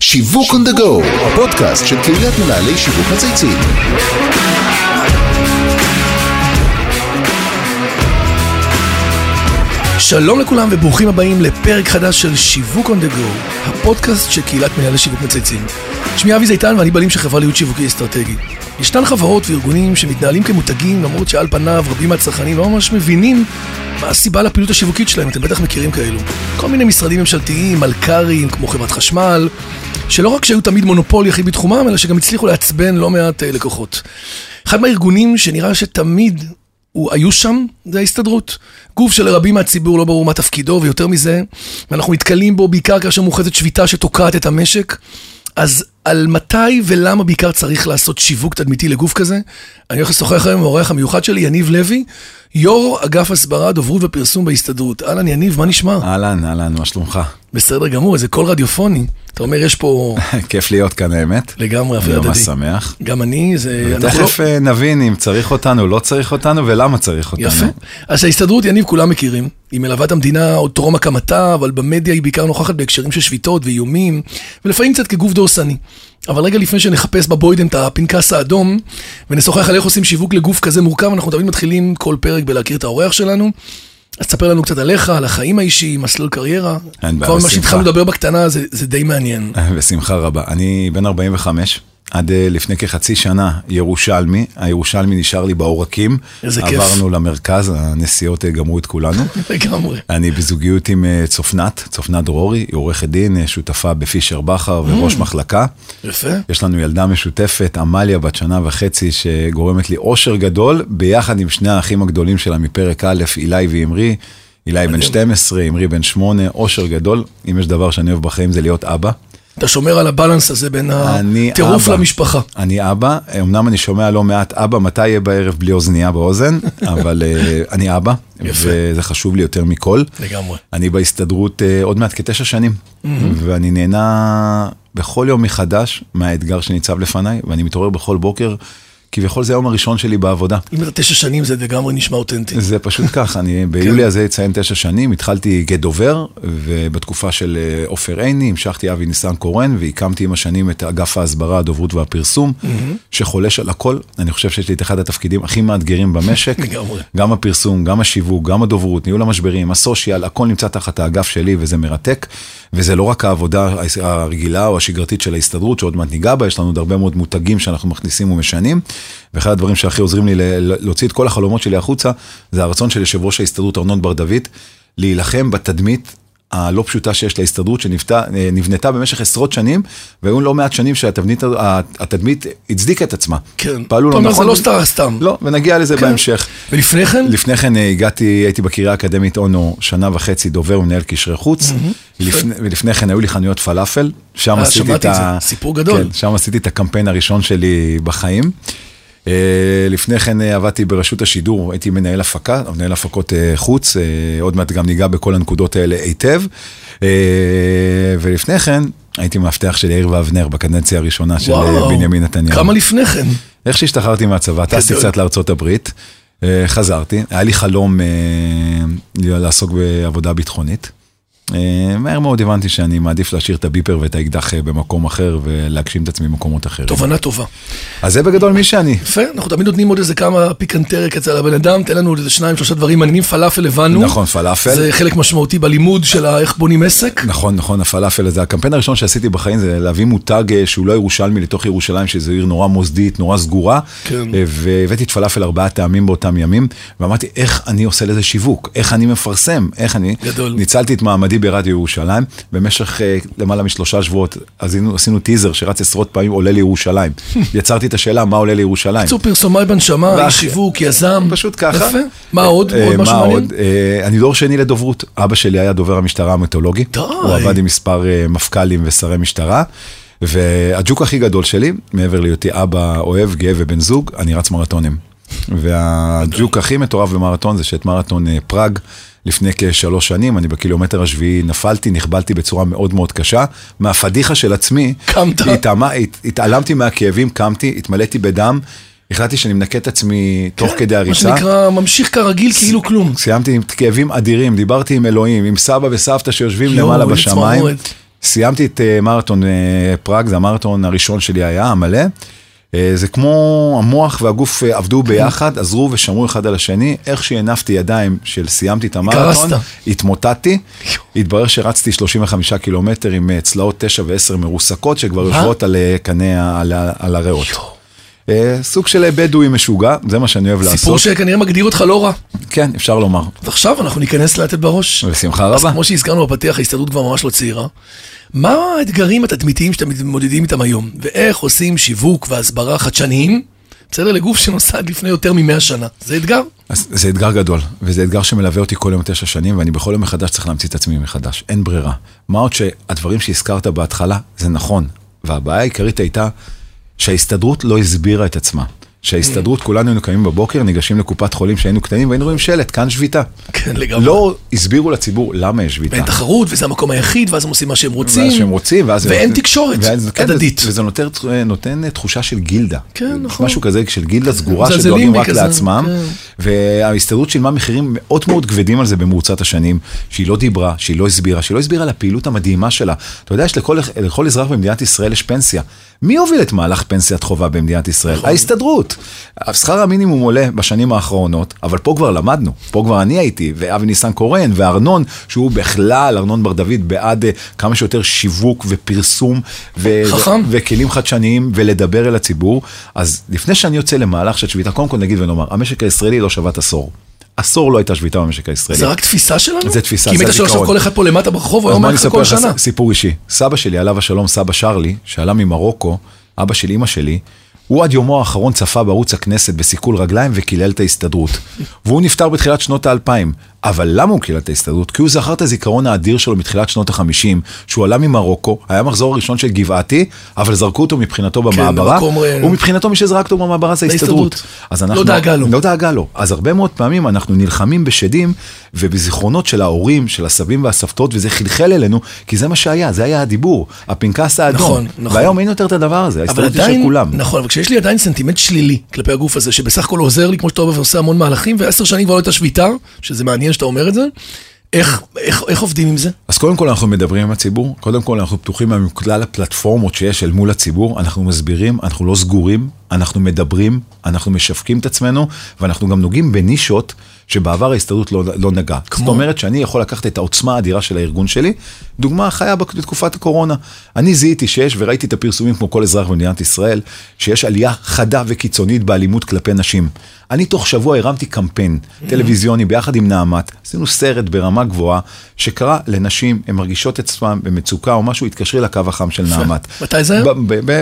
שיווק on the go, הפודקאסט של קהילת מנהלי שיווק מצייצים. שלום לכולם וברוכים הבאים לפרק חדש של שיווק on the go, הפודקאסט של קהילת מנהלי שיווק מצייצים. שמי אבי זיתן ואני בעלים של חברה להיות שיווקי אסטרטגי. ישנן חברות וארגונים שמתנהלים כמותגים למרות שעל פניו רבים מהצרכנים לא ממש מבינים מה הסיבה לפעילות השיווקית שלהם, אתם בטח מכירים כאלו. כל מיני משרדים ממשלתיים, מלכ"רים, כמו חברת חשמל, שלא רק שהיו תמיד מונופול יחיד בתחומם, אלא שגם הצליחו לעצבן לא מעט אה, לקוחות. אחד מהארגונים שנראה שתמיד הוא, היו שם, זה ההסתדרות. גוף שלרבים מהציבור לא ברור מה תפקידו, ויותר מזה, ואנחנו נתקלים בו בעיקר כאשר מוכרזת שביתה שתוקעת את המשק. אז על מתי ולמה בעיקר צריך לעשות שיווק תדמיתי לגוף כזה, אני הולך לשוחח היום עם האורח המיוחד שלי, יניב לוי, יו"ר אגף הסברה, דוברות ופרסום בהסתדרות. אהלן, יניב, מה נשמע? אהלן, אהלן, מה שלומך? בסדר גמור, איזה קול רדיופוני. אתה אומר, יש פה כיף להיות כאן האמת. לגמרי אפילו אני ממש הדדי. שמח. גם אני, זה... אנחנו לא- תכף אה, נבין אם צריך אותנו, לא צריך אותנו ולמה צריך אותנו. יפה. אז ההסתדרות, יניב, כולם מכירים. היא מלווה את המדינה עוד טרום הקמתה, אבל במדיה היא בעיקר נוכחת בהקשרים של שביתות ואיומים, ולפעמים קצת כגוף דורסני. אבל רגע לפני שנחפש בבוידן את הפנקס האדום, ונשוחח על איך עושים שיווק לגוף כזה מורכב, אנחנו תמיד מתחילים כל פרק בלהכיר את האורח שלנו. אז תספר לנו קצת עליך, על החיים האישיים, מסלול קריירה. אין בעיה, כבר ממה בשמחה. שהתחלנו לדבר בקטנה, זה, זה די מעניין. בשמחה רבה. אני בן 45, עד אה, לפני כחצי שנה ירושלמי, הירושלמי נשאר לי בעורקים. איזה כיף. עברנו למרכז, הנסיעות אה, גמרו את כולנו. לגמרי. אני בזוגיות עם אה, צופנת, צופנת דרורי, היא עורכת דין, שותפה בפישר בכר וראש מחלקה. יפה. יש לנו ילדה משותפת, עמליה בת שנה וחצי, שגורמת לי אושר גדול, ביחד עם שני האחים הגדולים שלה מפרק א', אילי ואמרי. אילי בן 12, אמרי בן 8, אושר גדול. אם יש דבר שאני אוהב בחיים זה להיות אבא. אתה שומר על הבלנס הזה בין הטירוף אבא. למשפחה. אני אבא, אמנם אני שומע לא מעט אבא, מתי יהיה בערב בלי אוזנייה באוזן, אבל אה, אני אבא. וזה חשוב לי יותר מכל. לגמרי. אני בהסתדרות אה, עוד מעט כתשע שנים, ואני נהנה בכל יום מחדש מהאתגר שניצב לפניי, ואני מתעורר בכל בוקר, כביכול זה היום הראשון שלי בעבודה. אם אתה תשע שנים זה לגמרי נשמע אותנטי. זה פשוט כך, אני ביולי הזה אציין תשע שנים, התחלתי כדובר, ובתקופה של אה, עופר עיני המשכתי אבי ניסן קורן, והקמתי עם השנים את אגף ההסברה, הדוברות והפרסום, שחולש על הכל. אני חושב שיש לי את אחד התפקידים הכי מאתגרים במשק. לגמרי. גם הפרסום, גם השיווק, גם הדוברות, ניהול המשברים, הסושיאל, הכל נמצא תחת האגף שלי וזה מרתק. וזה לא רק העבודה הרגילה או השגרתית של ההסתדרות, שעוד מעט ניגע בה, יש לנו עוד הרבה מאוד מותגים שאנחנו מכניסים ומשנים. ואחד הדברים שהכי עוזרים לי להוציא את כל החלומות שלי החוצה, זה הרצון של יושב ראש ההסתדרות ארנון בר דוד, להילחם בתדמית הלא פשוטה שיש להסתדרות, שנבנתה במשך עשרות שנים, והיו לא מעט שנים שהתדמית התדמית הצדיקה את עצמה. כן. פעלו לא נכון. זה לא סתם, סתם. לא, ונגיע לזה כן. בהמשך. ולפני כן? לפני כן אה, הגעתי, הייתי בקריה האקדמית אונו שנה וחצי דובר ומנהל קשרי חוץ, ולפני- ולפני כן היו לי חנויות פלאפל, שם אה, עשיתי את שמעתי את ה... זה, סיפור גדול. כן, שם עשיתי את הקמפיין הראשון שלי בחיים. אה, לפני כן אה, עבדתי ברשות השידור, הייתי מנהל הפקה, מנהל הפקות אה, חוץ, עוד מעט גם ניגע בכל הנקודות האלה היטב. ולפני כן הייתי מאבטח של יאיר ואבנר בקדנציה הראשונה של אה, בנימין נתניהו. כמה לפני כן? איך שהשתחררתי מהצבא, טסתי. קצת לארצות הברית, חזרתי, היה לי חלום לעסוק בעבודה ביטחונית. אה, מהר מאוד הבנתי שאני מעדיף להשאיר את הביפר ואת האקדח אה, במקום אחר ולהגשים את עצמי במקומות אחרים. תובנה טובה. אז זה בגדול מי שאני. יפה, אנחנו תמיד נותנים עוד איזה כמה פיקנטריה על הבן אדם, תן לנו עוד איזה שניים, שלושה דברים מעניינים, פלאפל הבנו. נכון, פלאפל. זה חלק משמעותי בלימוד של איך בונים עסק. נכון, נכון, הפלאפל הזה. הקמפיין הראשון שעשיתי בחיים זה להביא מותג אה, שהוא לא ירושלמי לתוך ירושלים, שזו עיר נורא מוסדית, נורא סגורה. כן. והבאתי את פלאפל ארבעה טעמים באותם ימים, ואמרתי, איך אני עושה לזה שיווק? איך אני מפרסם? איך אני... גדול. ניצלתי את מעמדי ברדיו ירושלים. במשך אה, למעלה משלושה שבועות עשינו, עשינו טיזר שרץ עשרות פעמים, עולה לירושלים. יצרתי את השאלה, מה עולה לירושלים? בקיצור פרסומאי בנשמה, איש שיווק, יזם. פשוט ככה. יפה. מה עוד? אה, עוד משהו מה מעניין? עוד? אה, אני דור שני לדוברות. אבא שלי היה דובר המשטרה המיתולוגי. די. הוא עבד עם מספר מפכ"לים ושרי משטרה. והג'וק הכי גדול שלי, מעבר להיותי אבא אוהב, גאה ובן זוג, אני רץ מרתונים. והג'וק הכי מטורף במרתון זה שאת מרתון אה, פראג, לפני כשלוש שנים, אני בקילומטר השביעי נפלתי, נכבלתי בצורה מאוד מאוד קשה. מהפדיחה של עצמי, קמת? התעמה- הת- התעלמתי מהכאבים, קמתי, התמלאתי בדם. החלטתי שאני מנקה את עצמי תוך כדי מה הריצה. שנקרא, ממשיך כרגיל כאילו כלום. סיימתי עם כאבים אדירים, דיברתי עם אלוהים, עם סבא וסבתא שיושבים יואו, למעלה בשמיים. סיימתי את אה, מרתון אה, פראג, זה המרתון הראשון שלי היה, המלא. אה, זה כמו המוח והגוף אה, עבדו ביחד, עזרו ושמרו אחד על השני. איך שהנפתי ידיים של סיימתי את המרתון. התמוטטתי. התברר שרצתי 35 קילומטר עם אה, צלעות 9 ו-10 מרוסקות, שכבר? יושבות על קנה, על על הריאות. אה, סוג של בדואי משוגע, זה מה שאני אוהב סיפור לעשות. שכנראה מגדיר אותך לא רע. כן, אפשר לומר. ועכשיו אנחנו ניכנס לתת בראש. בשמחה אז רבה. כמו שהזכרנו בפתיח, ההסתדרות כבר ממש לא צעירה. מה האתגרים התדמיתיים שאתם מתמודדים איתם היום? ואיך עושים שיווק והסברה חדשניים, בסדר? לגוף שנוסד לפני יותר מ-100 שנה. זה אתגר. אז זה אתגר גדול, וזה אתגר שמלווה אותי כל יום תשע שנים, ואני בכל יום מחדש צריך להמציא את עצמי מחדש, אין ברירה. מה עוד שהדברים שהזכרת בהתחלה, זה נכון, והבעיה העיקרית הייתה שההסתדרות לא הסבירה את עצמה. שההסתדרות, כולנו היינו קמים בבוקר, ניגשים לקופת חולים שהיינו קטנים, והיינו רואים שלט, כאן שביתה. כן, לגמרי. לא הסבירו לציבור למה יש שביתה. ואין תחרות, וזה המקום היחיד, ואז הם עושים מה שהם רוצים. ואז שהם רוצים, ואז... ואין נותן- תקשורת ואז- כן, הדדית. וזה נותן, נותן תחושה של גילדה. כן, נכון. משהו כזה של גילדה סגורה שדואגים רק כזה, לעצמם. כן. וההסתדרות שילמה מחירים מאוד מאוד כבדים על זה במרוצת השנים, שהיא לא דיברה, שהיא לא הסבירה, שהיא לא הסבירה על הפעילות המדהימה שלה. אתה יודע, יש לכל, לכל אזרח במדינת ישראל יש פנסיה. מי הוביל את מהלך פנסיית חובה במדינת ישראל? נכון. שכר המינימום עולה בשנים האחרונות, אבל פה כבר למדנו, פה כבר אני הייתי, ואבי ניסנקורן, וארנון, שהוא בכלל, ארנון בר דוד, בעד אה, כמה שיותר שיווק ופרסום, ו- חכם. ו- וכלים חדשניים, ולדבר אל הציבור. אז לפני שאני יוצא למהלך של שביתה, קודם כל נגיד ונאמר, המשק הישראלי לא שבת עשור. עשור לא הייתה שביתה במשק הישראלי. זה רק תפיסה שלנו? זה תפיסה, כי אם זה היית שואל עכשיו הזיכרון. כל אחד פה למטה ברחוב, הוא היה אומר לך כל שנה. סיפור אישי. סבא שלי, עליו השלום, סבא שרלי, שעלה ממרוקו, אבא של אימא שלי, הוא עד יומו האחרון צפה בערוץ הכנסת בסיכול רגליים וקילל את ההסתדרות. והוא נפטר בתחילת שנות האלפיים. אבל למה הוא קילל את ההסתדרות? כי הוא זכר את הזיכרון האדיר שלו מתחילת שנות החמישים, שהוא עלה ממרוקו, היה המחזור הראשון של גבעתי, אבל זרקו אותו מבחינתו במעברה, במקום, אה, ומבחינתו מי שזרק אותו במעברה זה ההסתדרות. לא. דאגה לו. לא דאגה לו. אז הרבה מאוד פעמים אנחנו נלחמים בשדים ובזיכרונות של ההורים, של הסבים והסבתות, וזה חלחל אלינו, כי זה מה שהיה, זה היה הדיבור, הפנקס האדום. נכון, נכון. והיום אין יותר את הדבר הזה, ההסתדרות היא של כולם. נכון, אבל כשיש לי עדיין סנטימנט שלילי כלפי הגוף הזה, שבסך הכל עוזר לי, כמו שאתה אומר, ועושה המון מהלכים, ועשר שנים כבר לא הייתה שביתה, שזה מעניין שאתה אומר את זה, איך, איך, איך עובדים עם זה? אז קודם כל אנחנו מדברים עם הציבור, קודם כל אנחנו פתוחים עם כלל הפלטפורמות שיש אל מול הציבור, אנחנו מסבירים, אנחנו לא סגורים, אנחנו מדברים, אנחנו משווקים את עצמנו, ואנחנו גם נוגעים בנישות שבעבר ההסתדרות לא, לא נגעה. כמו? זאת אומרת שאני יכול לקחת את העוצמה האדירה של הארגון שלי, דוגמה חיה בת- בתקופת הקורונה. אני זיהיתי שיש, וראיתי את הפרסומים כמו כל אזרח במדינת ישראל, שיש עלייה חדה וקיצונית באלימות כלפי נשים. אני תוך שבוע הרמתי קמפיין טלוויזיוני ביחד עם נעמת, עשינו סרט ברמה גבוהה, שקרא לנשים, הן מרגישות את עצמן במצוקה או משהו, התקשרי לקו החם של נעמת. מתי זה היה?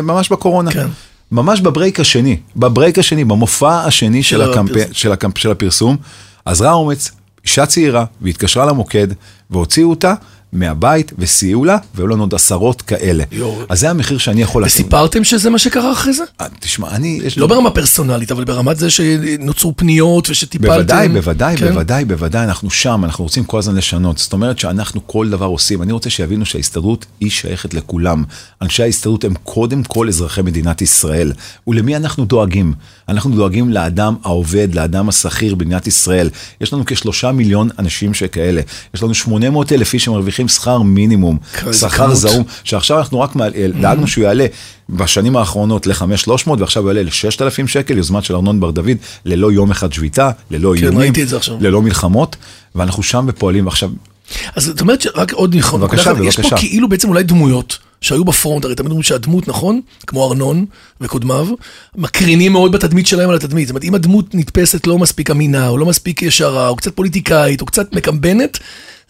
ממש בקורונה. כן. ממש בברייק השני, בברייק השני, במופע השני של, הקמפ... הפרסום. של, הקמפ... של הפרסום, אזרה אומץ, אישה צעירה, והתקשרה למוקד, והוציאו אותה מהבית, וסייעו לה, והיו לנו עוד עשרות כאלה. יואו. אז זה המחיר שאני יכול לעשות. וסיפרתם שזה מה שקרה אחרי זה? אה, תשמע, אני... יש לי- לא ברמה פרסונלית, אבל ברמת זה שנוצרו פניות ושטיפלתם. בוודאי, בוודאי, כן? בוודאי, בוודאי, אנחנו שם, אנחנו רוצים כל הזמן לשנות. זאת אומרת שאנחנו כל דבר עושים. אני רוצה שיבינו שההסתדרות היא שייכת לכולם. אנשי ההסתדרות הם קודם כל אזרחי מדינת ישראל. ולמי אנחנו דואגים? אנחנו דואגים לאדם העובד, לאדם השכיר במדינת ישראל. יש לנו כשלושה מיליון אנשים שכאלה. יש לנו 800 אלף איש שמרוויחים שכר מינימום. שכר. זעום, שעכשיו אנחנו רק דאגנו שהוא יעלה בשנים האחרונות ל-5,300 ועכשיו הוא יעלה ל-6,000 שקל, יוזמה של ארנון בר דוד, ללא יום אחד שביתה, ללא כן, איומים. ללא מלחמות, ואנחנו שם ופועלים. עכשיו, אז זאת אומרת שרק עוד נכון. בבקשה, אחת, יש פה בבקשה. כאילו בעצם אולי דמויות שהיו בפרונט, הרי תמיד אומרים שהדמות, נכון? כמו ארנון וקודמיו, מקרינים מאוד בתדמית שלהם על התדמית. זאת אומרת, אם הדמות נתפסת לא מספיק אמינה, או לא מספיק ישרה, או קצת פוליטיקאית, או קצת מקמבנת,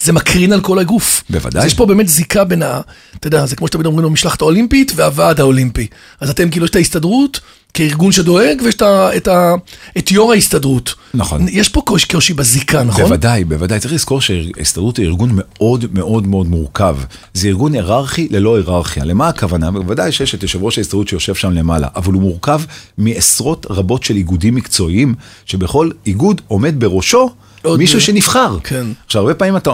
זה מקרין על כל הגוף. בוודאי. אז יש פה באמת זיקה בין ה... אתה יודע, זה כמו שתמיד אומרים במשלחת האולימפית והוועד האולימפי. אז אתם כאילו, יש את ההסתדרות כארגון שדואג, ויש את, ה, את, ה, את יו"ר ההסתדרות. נכון. יש פה קושי, קושי בזיקה, נכון? בוודאי, בוודאי. צריך לזכור שההסתדרות היא ארגון מאוד מאוד מאוד מורכב. זה ארגון היררכי ללא היררכיה. למה הכוונה? בוודאי שיש את יושב ראש ההסתדרות שיושב שם למעלה, אבל הוא מורכב מעשרות רבות של איגודים מקצועיים, שבכל איגוד עומד בראשו מישהו שנבחר. כן. עכשיו, הרבה פעמים אתה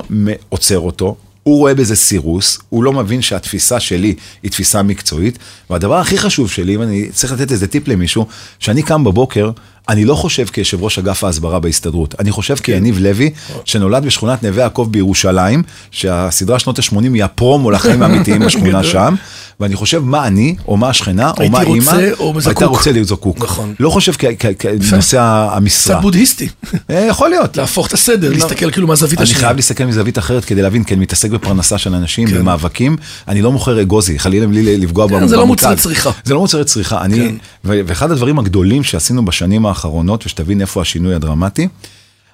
עוצר אותו, הוא רואה בזה סירוס, הוא לא מבין שהתפיסה שלי היא תפיסה מקצועית, והדבר הכי חשוב שלי, אם אני צריך לתת איזה טיפ למישהו, שאני קם בבוקר, אני לא חושב כיושב ראש אגף ההסברה בהסתדרות, אני חושב כן. כיניב לוי, שנולד בשכונת נווה יעקב בירושלים, שהסדרה שנות ה-80 היא הפרומו לחיים האמיתיים בשכונה. שם, ואני חושב מה אני, או מה השכנה, או הייתי מה רוצה אימא, או הייתה זקוק. רוצה להיות זקוק. נכון. לא חושב כנושא המשרה. קצת בודהיסטי. אה, יכול להיות. להפוך את הסדר, להסתכל כאילו מהזווית אני השנייה. חייב להסתכל מזווית אחרת כדי להבין, כי אני מתעסק בפרנסה של אנשים, כן. במאבקים, אני לא מוכר אגוזי, חלילה בלי לפגוע כן, במותג. זה לא מוצרי צריכה. זה לא מוצרי צריכה. אני, כן. ואחד הדברים הגדולים שעשינו בשנים האחרונות, ושתבין איפה השינוי הדרמטי,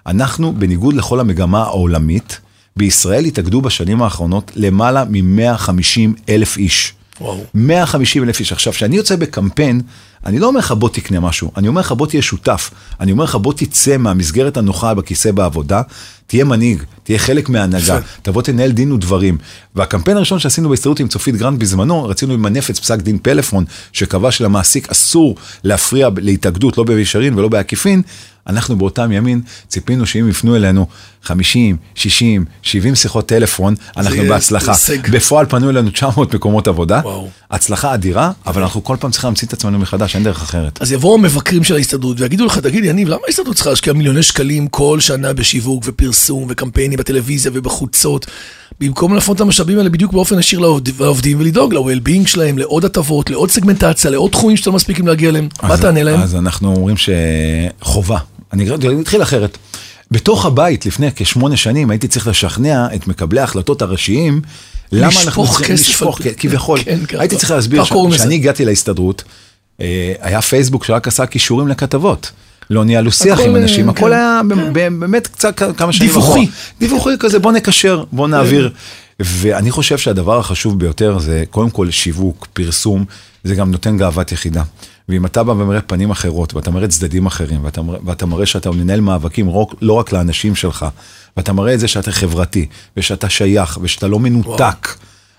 אנחנו, בניגוד לכל המגמה העולמית, בישראל התאגדו בשנים האחרונות למעלה מ-150 אלף איש. וואו. 150 אלף איש. עכשיו, כשאני יוצא בקמפיין, אני לא אומר לך בוא תקנה משהו, אני אומר לך בוא תהיה שותף. אני אומר לך בוא תצא מהמסגרת הנוחה בכיסא בעבודה, תהיה מנהיג, תהיה חלק מההנהגה. תבוא תנהל דין ודברים. והקמפיין הראשון שעשינו בהסתדרות עם צופית גרנט בזמנו, רצינו למנף את פסק דין פלאפון, שקבע שלמעסיק אסור להפריע להתאגדות, לא במישרין ולא בעקיפין. אנחנו באותם ימים ציפינו שאם יפנו אלינו 50, 60, 70 שיחות טלפון, אנחנו יהיה בהצלחה. הישג. בפועל פנו אלינו 900 מקומות עבודה, וואו. הצלחה אדירה, אבל אנחנו כל פעם צריכים להמציא את עצמנו מחדש, אין דרך אחרת. אז יבואו המבקרים של ההסתדרות ויגידו לך, תגיד, יניב, למה ההסתדרות צריכה להשקיע מיליוני שקלים כל שנה בשיווק ופרסום וקמפיינים בטלוויזיה ובחוצות, במקום להפנות את המשאבים האלה בדיוק באופן ישיר לעובד- לעובדים ולדאוג ל-well-being שלהם, לעוד הטבות, לעוד סגמנטציה, לעוד תחומים שאתם לא מספיקים להגיע אליהם? מה תענה להם? אז אנחנו אומרים שחובה. אני אתחיל אחרת. בתוך הבית, לפני כשמונה שנים, הייתי צריך לשכנע את מקבלי ההחלטות הראשיים, למה אנחנו צריכים כסף לשפוך, על- כ- כביכול. כן, כן, הייתי כן. צריך להסביר. שכשאני הגעתי להסתדרות, היה פייסבוק שרק עשה קישורים לכתבות. לא ניהלו שיח עם אנשים, אה, הכל כן, היה ב- באמת קצת כמה שנים דיווחי. אחורה. דיווחי כזה, בוא נקשר, בוא נעביר. ואני חושב שהדבר החשוב ביותר זה קודם כל שיווק, פרסום, זה גם נותן גאוות יחידה. ואם אתה בא ומראה פנים אחרות, ואתה מראה צדדים אחרים, ואתה, ואתה מראה שאתה מנהל מאבקים לא, לא רק לאנשים שלך, ואתה מראה את זה שאתה חברתי, ושאתה שייך, ושאתה לא מנותק,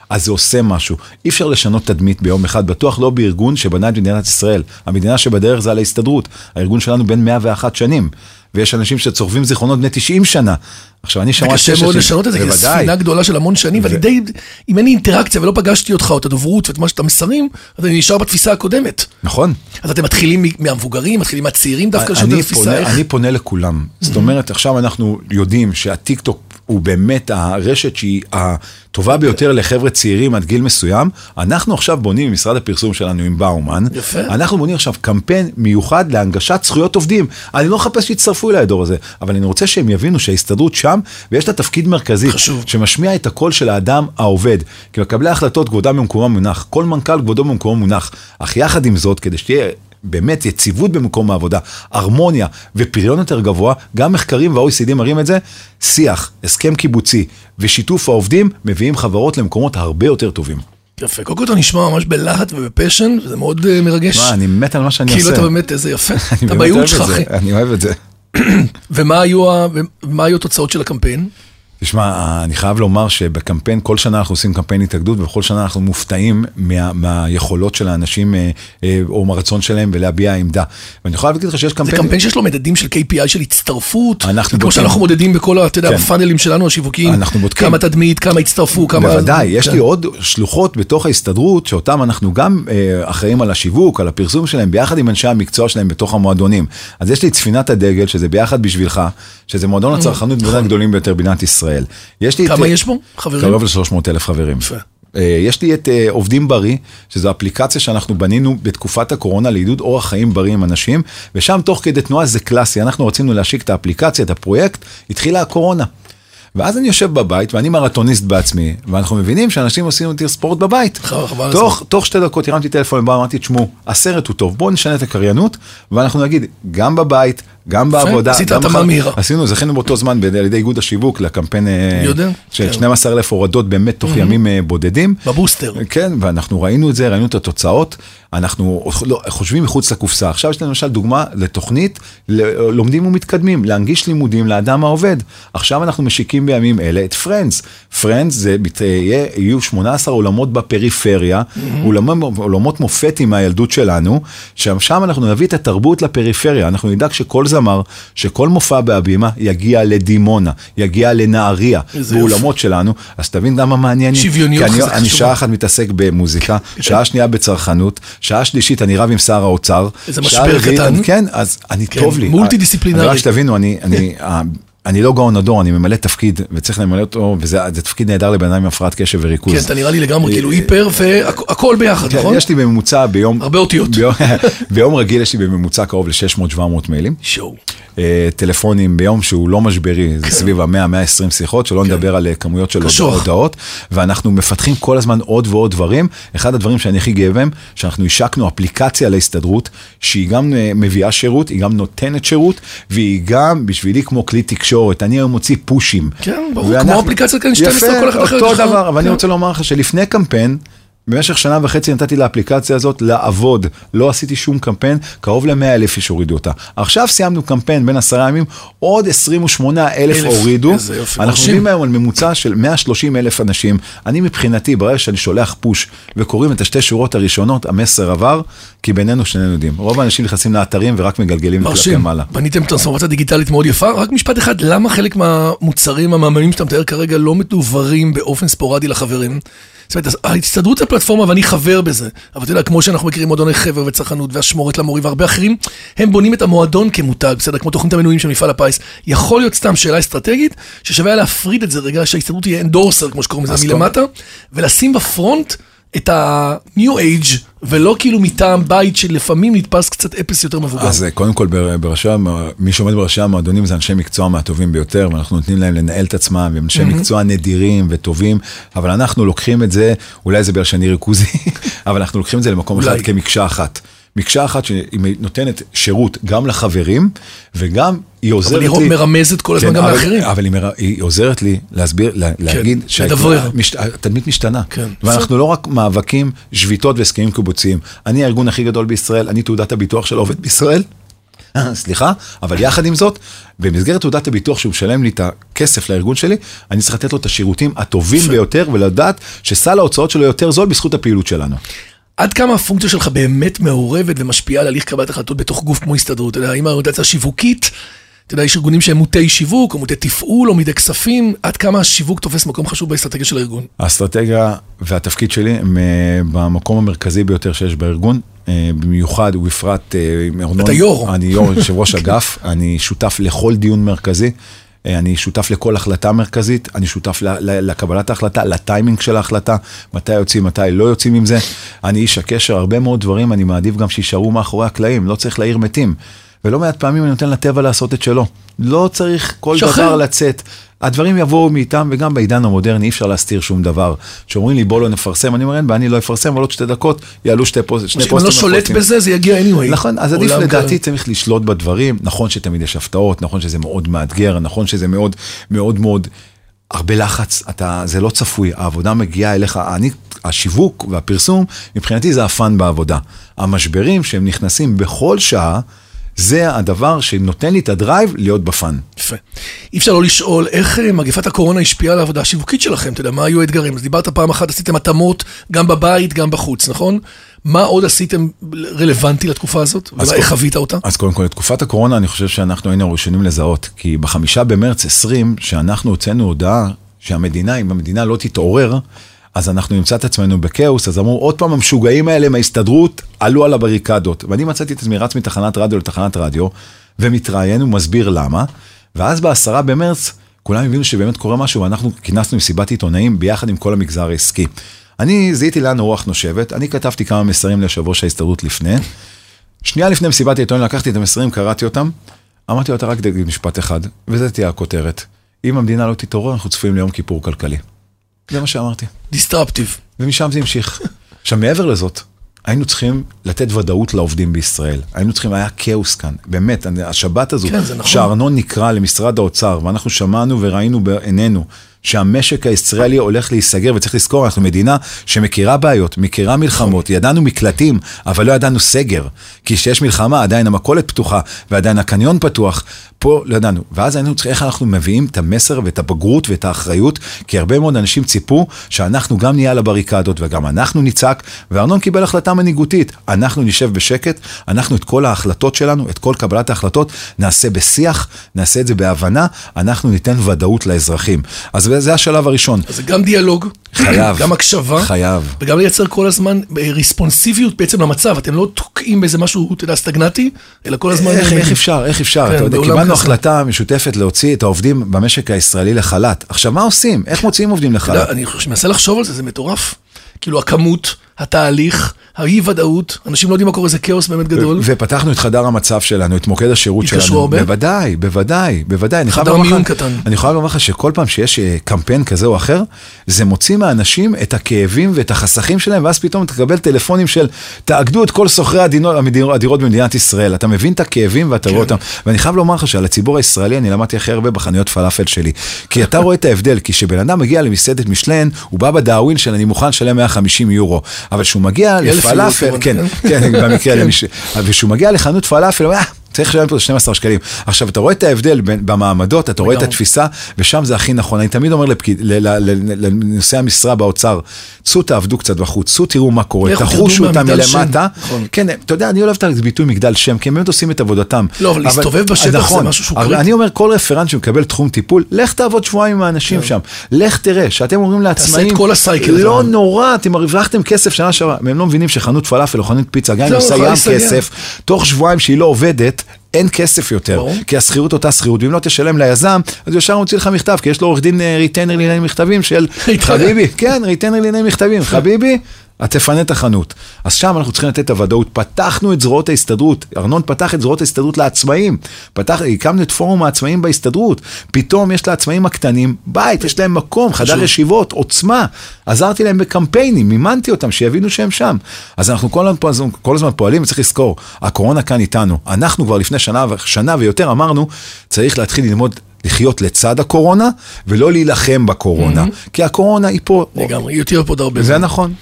אז זה עושה משהו. אי אפשר לשנות תדמית ביום אחד, בטוח לא בארגון שבנה את מדינת ישראל. המדינה שבדרך זה על ההסתדרות. הארגון שלנו בן 101 שנים, ויש אנשים שצורבים זיכרונות בני 90 שנה. עכשיו, אני שמעתי... וקשה מאוד לשנות את זה, כי זו. ספינה גדולה של המון שנים, ואני די, אם אין לי אינטראקציה ולא פגשתי אותך, או את הדוברות ואת מה שאתה מסרים, אז אני נשאר בתפיסה הקודמת. נכון. אז אתם מתחילים מהמבוגרים, מתחילים מהצעירים דווקא, לשנות את התפיסה, איך? אני פונה לכולם. זאת אומרת, עכשיו אנחנו יודעים שהטיק טוק הוא באמת הרשת שהיא הטובה ביותר לחבר'ה צעירים עד גיל מסוים. אנחנו עכשיו בונים, משרד הפרסום שלנו עם באומן, יפה. אנחנו בונים עכשיו קמפיין מיוחד להנגשת זכויות עובדים. אני לא מחפש שיצטרפו אליי הדור הזה, אבל אני רוצה שהם יבינו שההסתדרות שם, ויש לה תפקיד מרכזי, חשוב. שמשמיע את הקול של האדם העובד. כי מקבלי ההחלטות כבודם במקומם מונח, כל מנכ"ל כבודו במקומו מונח. אך יחד עם זאת, כדי שתהיה באמת יציבות במקום העבודה, הרמוניה ופריון יותר גבוה, גם מחקרים וה-OECD מראים את זה, שיח, הסכם קיבוצי ושיתוף העובדים מביאים חברות למקומות הרבה יותר טובים. יפה, קודם כל אתה נשמע ממש בלהט ובפשן, וזה מאוד אה, מרגש. מה, אני מת על מה שאני כאילו עושה. אתה באמת איזה יפה, אתה בייעוד שלך, אחי. אני אוהב את זה. ומה היו ה- ומה היו התוצאות של הקמפיין? תשמע, אני חייב לומר שבקמפיין, כל שנה אנחנו עושים קמפיין התאגדות, ובכל שנה אנחנו מופתעים מה, מהיכולות של האנשים, אה, אה, או מהרצון שלהם, ולהביע עמדה. ואני יכול להגיד לך שיש זה קמפיין... קמפיין שיש לו מדדים של KPI של הצטרפות, אנחנו כמו בודקים. שאנחנו מודדים בכל, אתה יודע, כן. הפאנלים שלנו השיווקיים, אנחנו בודקים. כמה תדמית, כמה הצטרפו, כמה... בוודאי, יש כן. לי עוד שלוחות בתוך ההסתדרות, שאותם אנחנו גם אה, אחראים על השיווק, על הפרסום שלהם, ביחד עם אנשי המקצוע שלהם בתוך המועדונים. אז יש לי את ספינת הדגל, שזה ביחד בשבילך, שזה מועדון הצרכנות בין הגדולים ביותר במדינת ישראל. יש לי את... נכון. כמה יש בו, חברים? קרוב ל-300 אלף חברים. יפה. אה, יש לי את אה, עובדים בריא, שזו אפליקציה שאנחנו בנינו בתקופת הקורונה לעידוד אורח חיים בריא עם אנשים, ושם תוך כדי תנועה זה קלאסי, אנחנו רצינו להשיק את האפליקציה, את הפרויקט, התחילה הקורונה. ואז אני יושב בבית, ואני מרתוניסט בעצמי, ואנחנו מבינים שאנשים עושים יותר ספורט בבית. תוך, תוך שתי דקות הרמתי טלפון לבא, אמרתי, תשמעו, הסרט הוא טוב, בואו נשנה את הקריינות, ואנחנו נגיד, גם בבית, גם בעבודה, עשית בחר- מהירה. עשינו, זכינו באותו זמן על ידי איגוד השיווק לקמפיין אה, של כן. 12,000 הורדות באמת תוך ימים אה, בודדים. בבוסטר. כן, ואנחנו ראינו את זה, ראינו את התוצאות, אנחנו לא, חושבים מחוץ לקופסה. עכשיו יש לנו למשל דוגמה לתוכנית לומדים ומתקדמים, להנגיש לימודים לאדם העובד. עכשיו אנחנו משיקים בימים אלה את Friends. Friends זה, יהיו 18 אולמות בפריפריה, עולמות, עולמות מופתים מהילדות שלנו, שם אנחנו נביא את התרבות לפריפריה, אנחנו נדאג שכל זמר שכל מופע בהבימה יגיע לדימונה, יגיע לנהריה, באולמות שלנו, אז תבין למה מעניין לי. שוויוניות כי אני- אני. שעה אחת מתעסק במוזיקה, שעה שנייה בצרכנות, שעה שלישית אני רב עם שר האוצר. איזה משבר קטן. כן, אז אני כן, טוב לי. מולטי דיסציפלינרי. רק שתבינו, אני, אני, לא גאון הדור, אני ממלא תפקיד, וצריך למלא אותו, וזה זה תפקיד נהדר לבן אדם עם הפרעת קשב וריכוז. כן, אתה נראה לי לגמרי כאילו היפר והכל ביחד, כן, נכון? יש לי בממוצע ביום... הרבה אותיות. ביום רגיל יש לי בממוצע קרוב ל-600-700 מיילים. שואו. אה, טלפונים ביום שהוא לא משברי, זה סביב ה-100-120 שיחות, שלא נדבר על אה, כמויות של כן. הודעות, ואנחנו מפתחים כל הזמן עוד ועוד דברים. אחד הדברים שאני הכי גאה בהם, שאנחנו השקנו אפליקציה להסתדרות, שהיא גם אה, מביאה שירות, היא גם נותנת שירות, והיא גם בשבילי כמו כלי תקשורת. אני היום מוציא פושים. כן, ברור, כמו אפליקציית כאן 12, יפה, כל אחד אחר אותו יש לך- דבר, אבל אני כן. רוצה לומר לך שלפני קמפיין, במשך שנה וחצי נתתי לאפליקציה הזאת לעבוד, לא עשיתי שום קמפיין, קרוב ל-100 אלף איש הורידו אותה. עכשיו סיימנו קמפיין בין עשרה ימים, עוד 28 אלף הורידו. אנחנו. עומדים היום על ממוצע של 130 אלף אנשים. אני מבחינתי, ברגע שאני שולח פוש וקוראים את השתי שורות הראשונות, המסר עבר, כי בינינו שנינו יודעים. רוב האנשים נכנסים לאתרים ורק מגלגלים כלפי מעלה. בניתם טרנספורמציה דיגיטלית מאוד יפה, רק משפט אחד, למה חלק מהמוצרים המהממים שאתה מתאר כרגע לא מדוברים באופן ספורדי לחברים? זאת אומרת, ההסתדרות זה פלטפורמה ואני חבר בזה, אבל אתה יודע, כמו שאנחנו מכירים מועדוני חבר וצרכנות והשמורת למורים והרבה אחרים, הם בונים את המועדון כמותג, בסדר, כמו תוכנית המנויים של מפעל הפיס. יכול להיות סתם שאלה אסטרטגית, ששווה להפריד את זה רגע, שההסתדרות תהיה אנדורסר, כמו שקוראים לזה, מלמטה, ולשים בפרונט את ה-new age, ולא כאילו מטעם בית שלפעמים נתפס קצת אפס יותר מבוגר. אז אה, קודם כל, בר- בראשי, מי שעומד בראשי המועדונים זה אנשי מקצוע מהטובים ביותר, ואנחנו נותנים להם לנהל את עצמם, והם אנשי מקצוע נדירים וטובים, אבל אנחנו לוקחים את זה, אולי זה בגלל שאני ריכוזי, אבל אנחנו לוקחים את זה למקום אחד אולי. כמקשה אחת. מקשה אחת שהיא נותנת שירות גם לחברים, וגם היא עוזרת אבל לי... היא מרמזת כל הזמן כן, גם אבל- לאחרים. אבל היא, מר... היא עוזרת לי להסביר, לה, להגיד לדברר. שהתדמית משתנה. כן. ואנחנו לא רק מאבקים, שביתות והסכמים קיבוציים. אני הארגון הכי גדול בישראל, אני תעודת הביטוח של העובד בישראל. סליחה, אבל יחד עם זאת, במסגרת תעודת הביטוח שהוא משלם לי את הכסף לארגון שלי, אני צריך לתת לו את השירותים הטובים ביותר ולדעת שסל ההוצאות שלו יותר זול בזכות הפעילות שלנו. עד כמה הפונקציה שלך באמת מעורבת ומשפיעה על הליך קבלת החלטות בתוך גוף כמו הסתדרות? אתה יודע, האם האוריינטציה השיווקית, אתה יודע, יש ארגונים שהם מוטי שיווק, או מוטי תפעול, או מוטי כספים, עד כמה השיווק תופס מקום חשוב באסטרטגיה של הארגון? האסטרטגיה והתפקיד שלי הם אה, במקום המרכזי ביותר שיש בארגון, אה, במיוחד ובפרט אה, עם ארנון. אתה יו"ר. אני יו"ר, יושב ראש אגף, אני שותף לכל דיון מרכזי. אה, אני שותף לכל החלטה מרכזית, אני שותף לקבלת ההחלטה, לטיימינג של ההחלטה, מתי יוצאים, מתי לא יוצאים עם זה. אני איש הקשר, הרבה מאוד דברים, אני מעדיף גם שיישארו מאחורי הקלעים, לא צריך להעיר מתים. ולא מעט פעמים אני נותן לטבע לעשות את שלו. לא צריך כל שחרר. דבר לצאת. הדברים יבואו מאיתם, וגם בעידן המודרני אי אפשר להסתיר שום דבר. שאומרים לי בוא לא נפרסם, אני אומר אין בעיה, אני לא אפרסם, אבל עוד שתי דקות יעלו שתי פוסט- שני אם פוסטים. אני לא שולט. בזה, זה יגיע anyway. נכון, אז עדיף לדעתי. צריך לשלוט בדברים, נכון שתמיד יש הפתעות, נכון שזה מאוד מאתגר, נכון שזה מאוד מאוד מאוד הרבה לחץ, אתה, זה לא צפוי, העבודה מגיעה אליך, אני, השיווק והפרסום, מבחינתי זה ה fun בעבודה. המשברים שהם נכנסים בכל שעה, זה הדבר שנותן לי את ה drive להיות ב fun. יפה. אי אפשר לא לשאול איך אה, מגפת הקורונה השפיעה על העבודה השיווקית שלכם, אתה יודע, מה היו האתגרים? אז דיברת פעם אחת, עשיתם התאמות גם בבית, גם בחוץ, נכון? מה עוד עשיתם רלוונטי לתקופה הזאת? ואיך חווית אותה? אז קודם כל, לתקופת הקורונה אני חושב שאנחנו היינו הראשונים לזהות, כי בחמישה במרץ 20, שאנחנו הוצאנו הודעה שהמדינה, אם המדינה לא תתעורר, אז אנחנו נמצא את עצמנו בכאוס, אז אמרו, עוד פעם המשוגעים האלה מההסתדרות עלו על הבריקדות. ואני מצאתי את עצמי רץ מתחנת רדיו לתחנת רדיו, ומתראיין ומסביר למה, ואז בעשרה במרץ, כולם הבינו שבאמת קורה משהו, ואנחנו כינסנו מסיבת עיתונאים ביחד עם כל המגזר העסקי. אני זיהיתי לאן הרוח נושבת, אני כתבתי כמה מסרים ליושב ראש ההסתדרות לפני, שנייה לפני מסיבת העיתונאים לקחתי את המסרים, קראתי אותם, אמרתי לו, אתה רק תגיד משפט אחד, וזה תהיה הכותרת. אם המדינה לא תתעורר, אנחנו צפויים ליום כיפור כלכלי. זה מה שאמרתי. דיסטרפטיב. ומשם זה המשיך. עכשיו, מעבר לזאת, היינו צריכים לתת ודאות לעובדים בישראל. היינו צריכים, היה כאוס כאן. באמת, השבת הזו, כן, זה נכון. שהארנון נקרא למשרד האוצר, ואנחנו שמענו וראינו בעינינו שהמשק הישראלי הולך להיסגר, וצריך לזכור, אנחנו מדינה שמכירה בעיות, מכירה מלחמות, ידענו מקלטים, אבל לא ידענו סגר. כי כשיש מלחמה, עדיין המכולת פתוחה, ועדיין הקניון פתוח, פה לא ידענו. ואז היינו צריכים, איך אנחנו מביאים את המסר ואת הבגרות ואת האחריות, כי הרבה מאוד אנשים ציפו שאנחנו גם נהיה על הבריקדות וגם אנחנו נצעק, וארנון קיבל החלטה מנהיגותית. אנחנו נשב בשקט, אנחנו את כל ההחלטות שלנו, את כל קבלת ההחלטות, נעשה בשיח, נעשה את זה בהבנה, אנחנו ניתן ודאות לאזרחים. אז זה השלב הראשון. אז זה גם דיאלוג, חייב. גם הקשבה, חייב. וגם לייצר כל הזמן אה, ריספונסיביות בעצם למצב, אתם לא תוקעים באיזה משהו, אתה יודע, סטגנטי, אלא כל הזמן... איך, איך אפשר, איך אפשר? כן, אתה יודע, קיבלנו כזה. החלטה משותפת להוציא את העובדים במשק הישראלי לחל"ת. עכשיו, מה עושים? איך מוציאים עובדים לחל"ת? אני מנסה לחשוב על זה, זה מטורף. כאילו הכמות, התהליך, האי ודאות, אנשים לא יודעים מה קורה, זה כאוס באמת גדול. ופתחנו את חדר המצב שלנו, את מוקד השירות שלנו. התקשרו הרבה? בוודאי, בוודאי, בוודאי. חדר מיון קטן. אני חייב לומר לך שכל פעם שיש אה, קמפיין כזה או אחר, זה מוציא מהאנשים את הכאבים ואת החסכים שלהם, ואז פתאום תקבל טלפונים של, תאגדו את כל שוכרי הדירות במדינת ישראל. אתה מבין את הכאבים ואתה רואה כן. אותם. ואני חייב לומר לך שעל הציבור הישראלי אני למדתי הכי הרבה בחנויות פלאפל שלי. כי אתה רואה את ההבדל, כי כשבן אדם מגיע למסעדת משלן, הוא בא בדאווין של אני מוכן לשלם 150 יורו. אבל כשהוא מגיע לפלאפל, כן, כן. כן, במקרה, כן. וכשהוא מגיע לחנות פלאפל, הוא אומר, "אה, צריך לשלם פה 12 שקלים. עכשיו, אתה רואה את ההבדל בין, במעמדות, אתה רואה את. התפיסה, ושם זה הכי נכון. אני תמיד אומר לפקיד, לנושאי המשרה באוצר, צאו תעבדו קצת בחוץ, צאו תראו מה קורה, תחושו אותם. מלמטה. נכון. כן, אתה יודע, אני אוהב את הביטוי מגדל שם, כי הם באמת עושים את עבודתם. לא, אבל להסתובב בשטח זה נכון. משהו שהוא קריטי. אני אומר, כל רפרנט שמקבל תחום טיפול, לך תעבוד שבועיים עם האנשים שם. לך תראה, שאתם אומרים לעצמאים, כן. לא נורא, אתם הרווחתם כסף שנה שעברה, והם לא מבינים שחנות פלאפל או חנות פיצה, גם אם היא עושה יכולה ים לסייע. כסף, תוך שבועיים שהיא לא עובדת, אין כסף יותר, ברור. כי השכירות אותה שכירות, ואם לא תשלם ליזם, אז הוא ישר מוציא לך מכתב, כי יש לו עורך דין אה, retainer לענייני מכתבים של חביבי, כן, retainer לענייני מכתבים, חביבי. את תפנה את החנות. אז שם אנחנו צריכים לתת את הוודאות. פתחנו את זרועות ההסתדרות, ארנון פתח את זרועות ההסתדרות לעצמאים. פתח, הקמנו את פורום העצמאים בהסתדרות. פתאום יש לעצמאים הקטנים בית, יש להם מקום, חדר. ישיבות, עוצמה. עזרתי להם בקמפיינים, מימנתי אותם, שיבינו שהם שם. אז אנחנו כל הזמן, כל הזמן פועלים, וצריך לזכור, הקורונה כאן איתנו. אנחנו כבר לפני שנה, שנה ויותר אמרנו, צריך להתחיל ללמוד לחיות לצד הקורונה, ולא להילחם בקורונה. כי הקורונה היא פה. לגמרי, היא תהיה פה עוד הרבה זה זמן. נכון.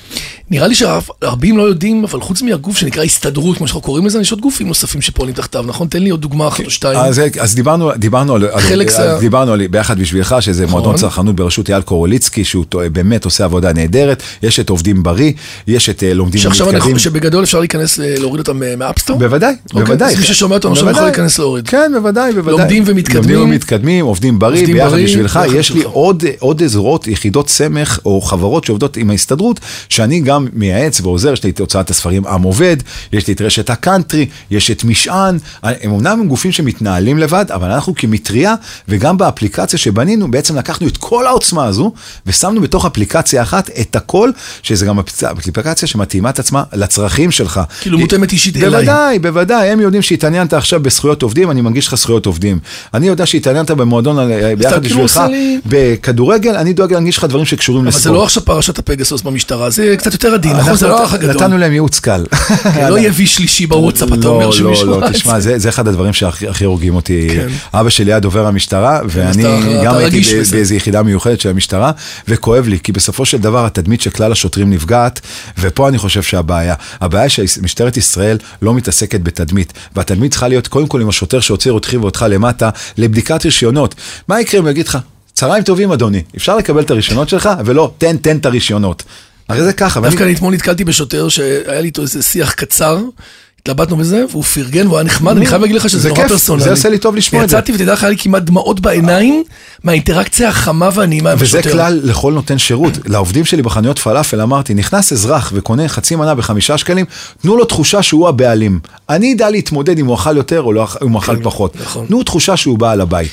נראה לי שרבים לא יודעים, אבל חוץ מהגוף שנקרא הסתדרות, כמו שאנחנו קוראים לזה, יש עוד גופים נוספים שפועלים תחתיו, נכון? תן לי עוד דוגמה אחת או שתיים. אז, אז דיברנו, דיברנו על, חלק על, זה- דיברנו על ביחד בשבילך, שזה נכון. מועדון צרכנות בראשות אייל קורוליצקי, שהוא באמת עושה עבודה נהדרת, יש את עובדים בריא, יש את אה, לומדים שעכשיו ומתקדמים. אנחנו, שבגדול אפשר להיכנס, ל- להוריד אותם אה, מה App Store? בוודאי, אוקיי, בוודאי. אז מי ששומע אותנו עכשיו יכול. להיכנס להוריד. כן, בוודאי, בוודאי. לומדים ומתקדמים. לומדים ומתקדמים, עובדים בריא, עובדים ביחד בריא, בשבילך. יש לי. עוד, עוד זרועות, יחידות סמך או חברות שעובדות עם ההסתדרות, שאני גם מייעץ ועוזר, יש לי את הוצאת הספרים עם עובד, יש לי את רשת הקאנטרי, יש את משען, הם אומנם הם גופים שמתנהלים לבד, אבל אנחנו כמטריה, וגם באפליקציה שבנינו, בעצם לקחנו את כל העוצמה הזו, ושמנו בתוך אפליקציה אחת את הכל, שזה גם אפ- אפליקציה שמתאימה את עצמה לצרכים שלך. כאילו מותאמת אישית אליי. בוודאי, בוודאי, הם יודעים שהתעניינת עכשיו בזכויות עובדים, אני מנגיש לך זכויות עובדים. אני יודע שהתעניינת במועדון על- ביחד כאילו בשבילך, בכדורגל, אני דואג להנגיש לך דברים שקשורים אבל זה לספורט. לא עכשיו פרשת הפגסוס במשטרה, זה קצת יותר עדין, נכון? זה לא האח הגדול. נתנו להם ייעוץ קל. כן, לא יהיה וי שלישי בוואטסאפ, אתה אומר שמישהו... לא, ראה לא, את תשמע, זה. אחד הדברים שהכי הכי הורגים אותי. כן. אבא שלי היה דובר המשטרה, ואני אתה- גם הייתי. באיזו יחידה מיוחדת של המשטרה, וכואב לי, כי בסופו של דבר התדמית של כלל השוטרים נפגעת, ופה אני חושב שהבעיה. הבעיה שמשטרת ישראל לא מתעסקת בתדמית, והתדמית צריכה להיות קודם כל עם השוטר שעוצר אותך ואותך למטה לבדיקת רישיונות. מה יקרה אם יגיד לך, צהריים טובים אדוני, אפשר לקבל את הרישיונות שלך? ולא, תן, תן את הרישיונות. הרי זה ככה. דווקא אני אתמול נתקלתי בשוטר שהיה לי איתו איזה שיח קצר, התלבטנו בזה, והוא פרגן והוא היה נחמד, אני חייב להגיד לך שזה זה נורא פרסונלי. זה עושה לי טוב לשמוע את זה. ויצאתי ותדע לך, היה לי כמעט דמעות בעיניים מהאינטראקציה החמה והנעימה וזה. כלל לכל נותן שירות. לעובדים שלי בחנויות פלאפל אמרתי, נכנס אזרח וקונה חצי מנה בחמישה שקלים, תנו לו תחושה שהוא הבעלים. אני אדע להתמודד אם הוא אכל יותר או לא, אם הוא אכל פחות. נכון. תנו תחושה שהוא בעל הבית.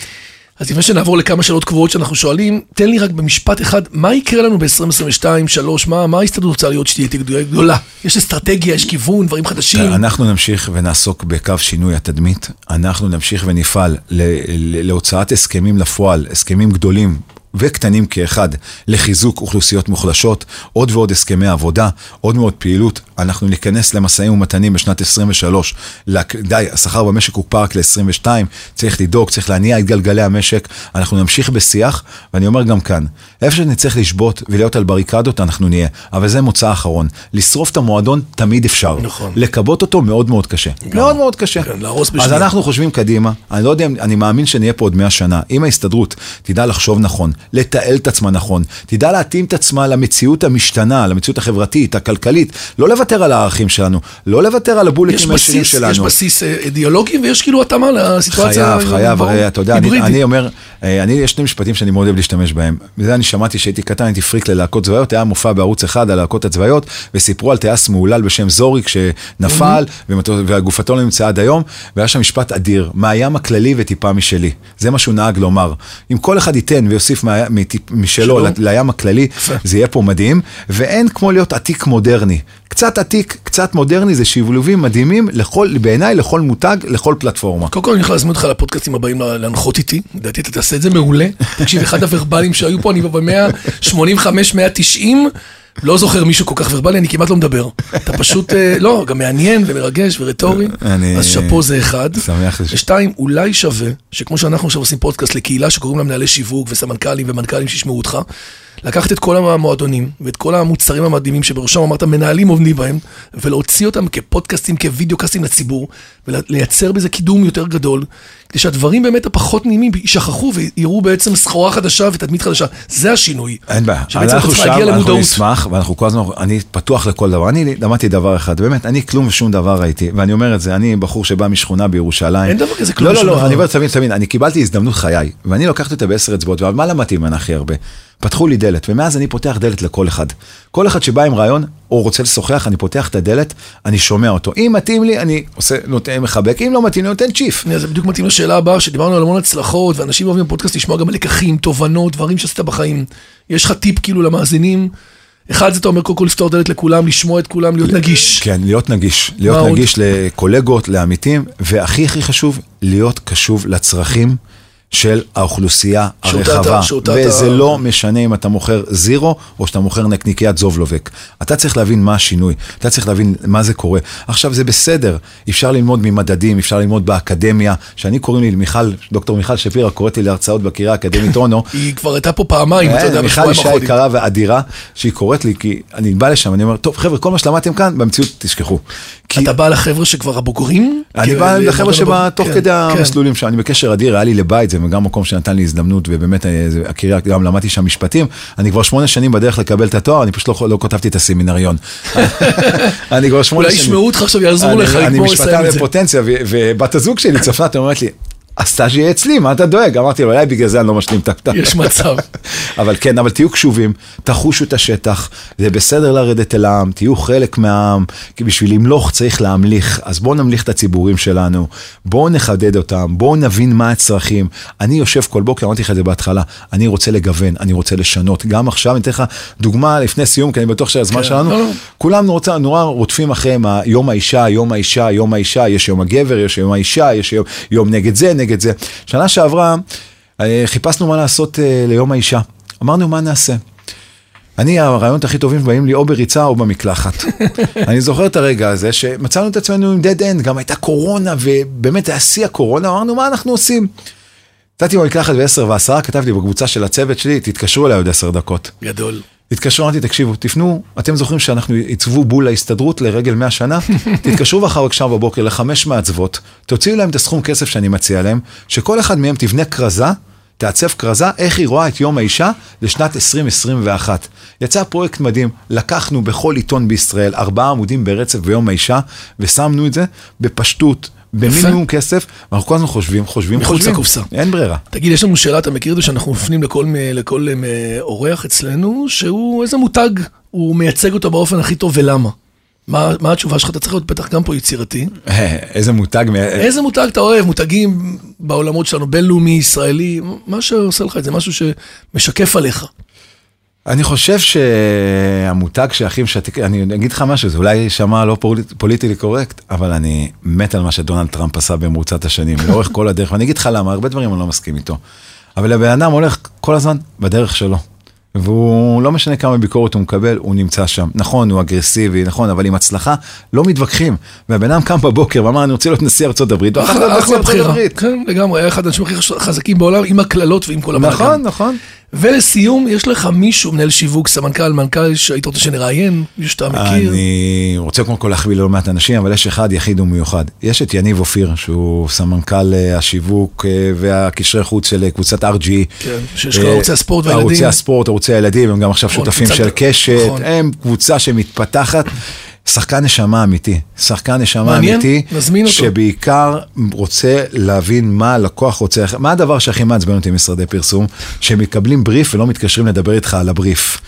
אז לפני שנעבור לכמה שאלות קבועות שאנחנו שואלים, תן לי רק במשפט אחד, מה יקרה לנו ב-2022, 2023, מה, מה ההסתדרות רוצה להיות שתהיה גדולה- גדולה? יש אסטרטגיה, יש כיוון, דברים חדשים. אנחנו נמשיך ונעסוק בקו שינוי התדמית, אנחנו נמשיך ונפעל להוצאת הסכמים לפועל, הסכמים גדולים. וקטנים כאחד לחיזוק אוכלוסיות מוחלשות, עוד ועוד הסכמי עבודה, עוד מאוד פעילות. אנחנו ניכנס למשאים ומתנים בשנת 23, די, השכר במשק הוקפא רק ל-22, צריך לדאוג, צריך להניע את גלגלי המשק, אנחנו נמשיך בשיח, ואני אומר גם כאן, איפה שנצטרך לשבות ולהיות על בריקדות, אנחנו נהיה, אבל זה מוצא אחרון. לשרוף את המועדון תמיד אפשר. נכון. לכבות אותו מאוד מאוד קשה. מאוד מאוד קשה. כן, להרוס אז בשנייה. אנחנו חושבים קדימה, אני לא יודע, אני מאמין שנהיה פה עוד 100 שנה. אם ההסתדרות תדע לחשוב נכון, לתעל את עצמה נכון, תדע להתאים את עצמה למציאות המשתנה, למציאות החברתית, הכלכלית, לא לוותר על הערכים שלנו, לא לוותר על הבולטים הישירים שלנו. יש בסיס אה, אידיאולוגי ויש כאילו התאמה לסיטואציה. חייב, חייב, ברור, הרי אתה יודע, אני. אני אומר, אה, אני, יש שני משפטים שאני מאוד אוהב להשתמש בהם. וזה אני שמעתי שהייתי קטן, הייתי פריק ללהקות צבאיות, היה מופע בערוץ אחד על הלהקות הצבאיות, וסיפרו על טייס מהולל בשם זוריק שנפל, והגופתו לא נמצאה עד היום, והיה שם משפט אדיר, מהים הכללי וטיפה משלי. זה מה שהוא נהג לומר. אם כל אחד ייתן ויוסיף מה, מטיפ, משלו לים הכללי, זה יהיה פה מדהים, ואין כמו להיות עתיק מודרני. קצת עתיק, קצת מודרני, זה שילובים מדהימים, לכל, בעיניי, לכל מותג, לכל פלטפורמה. קודם כל אני יכול להזמין אותך לפודקאסטים הבאים לה- להנחות איתי, לדעתי אתה תעשה את זה מעולה. תקשיב, אחד הוורבלים שהיו פה, אני ב-185-190, לא זוכר מישהו כל כך ורבלי, אני כמעט לא מדבר. אתה פשוט, אה, לא, גם מעניין ומרגש ורטורי, אני- אז שאפו זה אחד. שמח לש- ושתיים, אולי שווה, שכמו שאנחנו עכשיו עושים פודקאסט לקהילה שקוראים לה מנהלי שיווק וסמנכ"לים ומנכ"לים שישמעו אותך, לקחת את כל המועדונים ואת כל המוצרים המדהימים שבראשם אמרת מנהלים עובדים בהם, ולהוציא אותם כפודקאסטים, כווידאו קאסטים לציבור, ולייצר בזה קידום יותר גדול, כדי שהדברים באמת הפחות נעימים יישכחו ויראו בעצם סחורה חדשה ותדמית חדשה. זה השינוי. אין בעיה, שבעצם אנחנו אנחנו שם, אנחנו. נשמח, ואנחנו כל הזמן, אני פתוח לכל דבר. אני למדתי דבר אחד, באמת, אני כלום ושום דבר ראיתי, ואני אומר את זה, אני בחור שבא משכונה בירושלים. אין דבר כזה כלום לא, לא, ושום לא, דבר. אני אומר, תבין, תבין, אני קיבלתי הזדמנות חיי, ואני לקחתי אותה בעשר אצבעות, ומה למדתי ממנה הכי הרבה? פתחו לי דלת, ומאז אני פותח דלת לכל אחד. כל אחד שבא עם רעיון, או רוצה לשוחח, אני פותח את הדלת, אני שומע אותו. אם מתאים לי, אני עושה, נותן, מחבק, אם לא מתאים לי, נותן צ'יף. זה בדיוק מתאים לשאלה הבאה, שדיברנו על המון הצלחות, ואנשים אוהבים בפודקאסט לשמוע גם לקחים, תובנות, דברים שעשית בחיים. יש לך טיפ כאילו למאזינים? אחד זה אתה אומר קודם כל לפתור דלת לכולם, לשמוע את כולם, להיות נגיש. כן, להיות נגיש. להיות? נגיש לקולגות, לעמיתים, והכי הכי חשוב, להיות קשוב לצרכים של האוכלוסייה הרחבה. וזה אתה- לא משנה אם אתה מוכר זירו, או שאתה מוכר נקניקיית זובלובק. אתה צריך להבין מה השינוי, אתה צריך להבין מה זה קורה. עכשיו, זה בסדר, אפשר ללמוד ממדדים, אפשר ללמוד באקדמיה, שאני קוראים לי מיכל, דוקטור מיכל שפירא, קוראת לי להרצאות בקריה האקדמית אונו. היא כבר הייתה פה פעמיים, אתה יודע, אה, מיכל בשבועיים אישה. יקרה ואדירה, שהיא קוראת לי, כי אני בא לשם, אני אומר, טוב חבר'ה, כל מה שלמדתם כאן, במציאות תשכחו. כי אתה בא לחבר'ה שכבר הבוגרים? אני בא לחבר'ה למועדון שבא הבוגרים. תוך כן, כדי כן. המסלולים שם, אני בקשר אדיר, היה לי לבית, זה גם מקום שנתן לי הזדמנות, ובאמת, אה, הקריה, גם למדתי שם משפטים, אני כבר שמונה שנים בדרך לקבל את התואר, אני פשוט לא, לא כתבתי את הסמינריון. אני כבר שמונה אולי שנים. ישמעו אותך עכשיו, יעזרו אני- לך אני לגמור משפטן לסיים את זה. בפוטנציה, ו- ובת הזוג שלי, צפנת, אומרת לי, הסטאז' יהיה אצלי, מה אתה דואג? אמרתי לו, אולי בגלל זה אני לא משלים את הכתב. יש מצב. אבל כן, אבל תהיו קשובים, תחושו את השטח, זה בסדר לרדת אל העם, תהיו חלק מהעם, כי בשביל למלוך צריך להמליך, אז בואו נמליך את הציבורים שלנו, בואו נחדד אותם, בואו נבין מה הצרכים. אני יושב כל בוקר, אמרתי לך את זה בהתחלה, אני רוצה לגוון, אני רוצה לשנות. גם עכשיו, אני אתן לך דוגמה לפני סיום, כי אני בטוח שהזמן כן, שלנו, לא, לא. כולם נורא, נורא רודפים אחריהם, ה- יום האישה, יום האישה, יום האישה, יש יום הגבר, יש יום האישה, יש יום, יום נגד זה, נגד זה. שנה שעברה אה, חיפשנו מה לעשות אה, ליום האישה. אמרנו מה נעשה. אני, הרעיונות הכי טובים באים לי או בריצה או במקלחת. אני זוכר את הרגע הזה שמצאנו את עצמנו עם dead end, גם הייתה קורונה, ובאמת היה שיא הקורונה, אמרנו מה אנחנו עושים. יצאתי במקלחת ב-10 ו-10, כתבתי בקבוצה של הצוות שלי, תתקשרו אליי עוד 10 דקות. גדול. התקשרו, אמרתי, תקשיבו, תפנו, אתם זוכרים שאנחנו עיצבו בול להסתדרות לרגל 100 שנה? תתקשרו מחר עכשיו בבוקר לחמש מעצבות, תוציאו להם את הסכום כסף שאני מציע להם, שכל אחד מהם תבנה כרזה, תעצב כרזה, איך היא רואה את יום האישה לשנת 2021. יצא פרויקט מדהים, לקחנו בכל עיתון בישראל ארבעה עמודים ברצף ביום האישה, ושמנו את זה בפשטות. במינימום כסף, ואנחנו כל הזמן חושבים, חושבים, מחוץ חושבים. לקופסה. אין ברירה. תגיד, יש לנו שאלה, אתה מכיר את זה שאנחנו מפנים לכל, לכל אה, אורח אצלנו, שהוא איזה מותג, הוא מייצג אותו באופן הכי טוב ולמה? מה, מה התשובה שלך? אתה צריך להיות בטח גם פה יצירתי. איזה מותג, איזה מותג אתה אוהב? מותגים בעולמות שלנו, בינלאומי, ישראלי, מה שעושה לך את זה, משהו שמשקף עליך. אני חושב שהמותג שהכי משקף, אני אגיד לך משהו, זה אולי יישמע לא פוליט- politically correct, אבל אני מת על מה שדונלד טראמפ עשה במרוצת השנים, לאורך כל הדרך, ואני אגיד לך למה, הרבה דברים אני לא מסכים איתו. אבל הבן אדם הולך כל הזמן בדרך שלו. והוא לא משנה כמה ביקורת הוא מקבל, הוא נמצא שם. נכון, הוא אגרסיבי, נכון, אבל עם הצלחה לא מתווכחים. והבן אדם קם בבוקר ואמר, אני רוצה להיות נשיא ארצות הברית, נשיא אחלה ארצות בחירה. הברית. כן, לגמרי, היה אחד האנשים הכי חזקים בעולם, עם הקללות ועם כל הבלאגן. נכון, נכון. ולסיום, יש לך מישהו, מנהל שיווק, סמנכ"ל, מנכ"ל, שהיית רוצה שנראיין, מישהו שאתה מכיר? אני רוצה קודם כל להחביא לא מעט אנשים, אבל יש אחד יחיד ומיוחד. יש את יניב אופיר, שהוא סמנכ"ל אה, השיווק אה, והקשרי חוץ של אה, קבוצת RG. כן, שיש לך ערוצי הספורט והילדים. ערוצי הספורט, ערוצי הילדים, הם גם עכשיו נכון, שותפים של קשת, נכון. הם קבוצה שמתפתחת. שחקן נשמה אמיתי, שחקן נשמה מעניין, אמיתי, נזמין אותו. שבעיקר רוצה להבין מה הלקוח רוצה, מה הדבר שהכי מעצבן אותי משרדי פרסום, שמקבלים בריף ולא מתקשרים לדבר איתך על הבריף.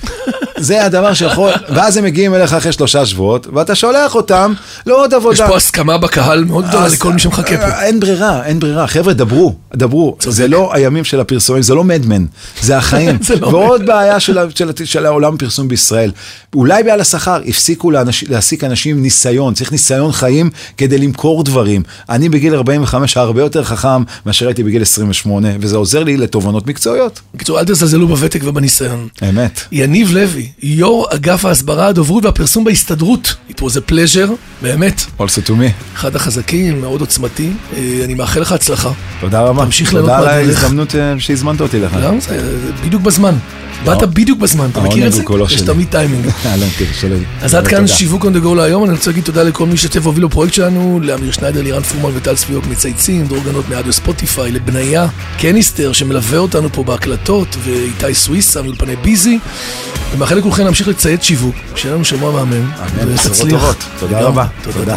זה הדבר שיכול, ואז הם מגיעים אליך אחרי שלושה שבועות, ואתה שולח אותם לעוד עבודה. יש פה הסכמה בקהל מאוד גדולה לכל מי שמחכה פה. אין ברירה, אין ברירה. חבר'ה, דברו, דברו. זה לא הימים של הפרסומים, זה לא מדמן, זה החיים. זה לא ועוד בעיה של, של, ה- של העולם הפרסום בישראל. אולי בעל השכר, הפסיקו לאנש, להעסיק אנשים עם ניסיון, צריך ניסיון חיים כדי למכור דברים. אני בגיל 45 הרבה יותר חכם מאשר הייתי בגיל 28, וזה עוזר לי לתובנות מקצועיות. בקיצור, אל תזלזלו בוותק ובניסיון. אמת. יניב לוי, יו"ר אגף ההסברה, הדוברות והפרסום בהסתדרות. It was a pleasure, באמת. Also to me. אחד החזקים, מאוד עוצמתי. אה, אני מאחל לך הצלחה. תודה רבה. תמשיך ליהנות תודה על מהדרך. ההזדמנות אה, שהזמנת אותי לך. זה זה בדיוק בזמן. באת בדיוק בזמן, אתה מכיר את זה? יש. תמיד טיימינג. כן. אז עד כאן. שיווק on the go להיום, אני רוצה להגיד תודה לכל מי שהשתתף והוביל בפרויקט שלנו, לאמיר שניידר, לירן פורמן וטל צביוק מצייצים, דרור גנות מאדיו ספוטיפיי, לבניה קניסטר שמלווה אותנו פה בהקלטות, ואיתי סוויסה מאולפני ביזי. ומאחל לכולכם להמשיך לציית שיווק, שיהיה לנו שבוע מהמם. ותצליח. תודה. רבה. תודה.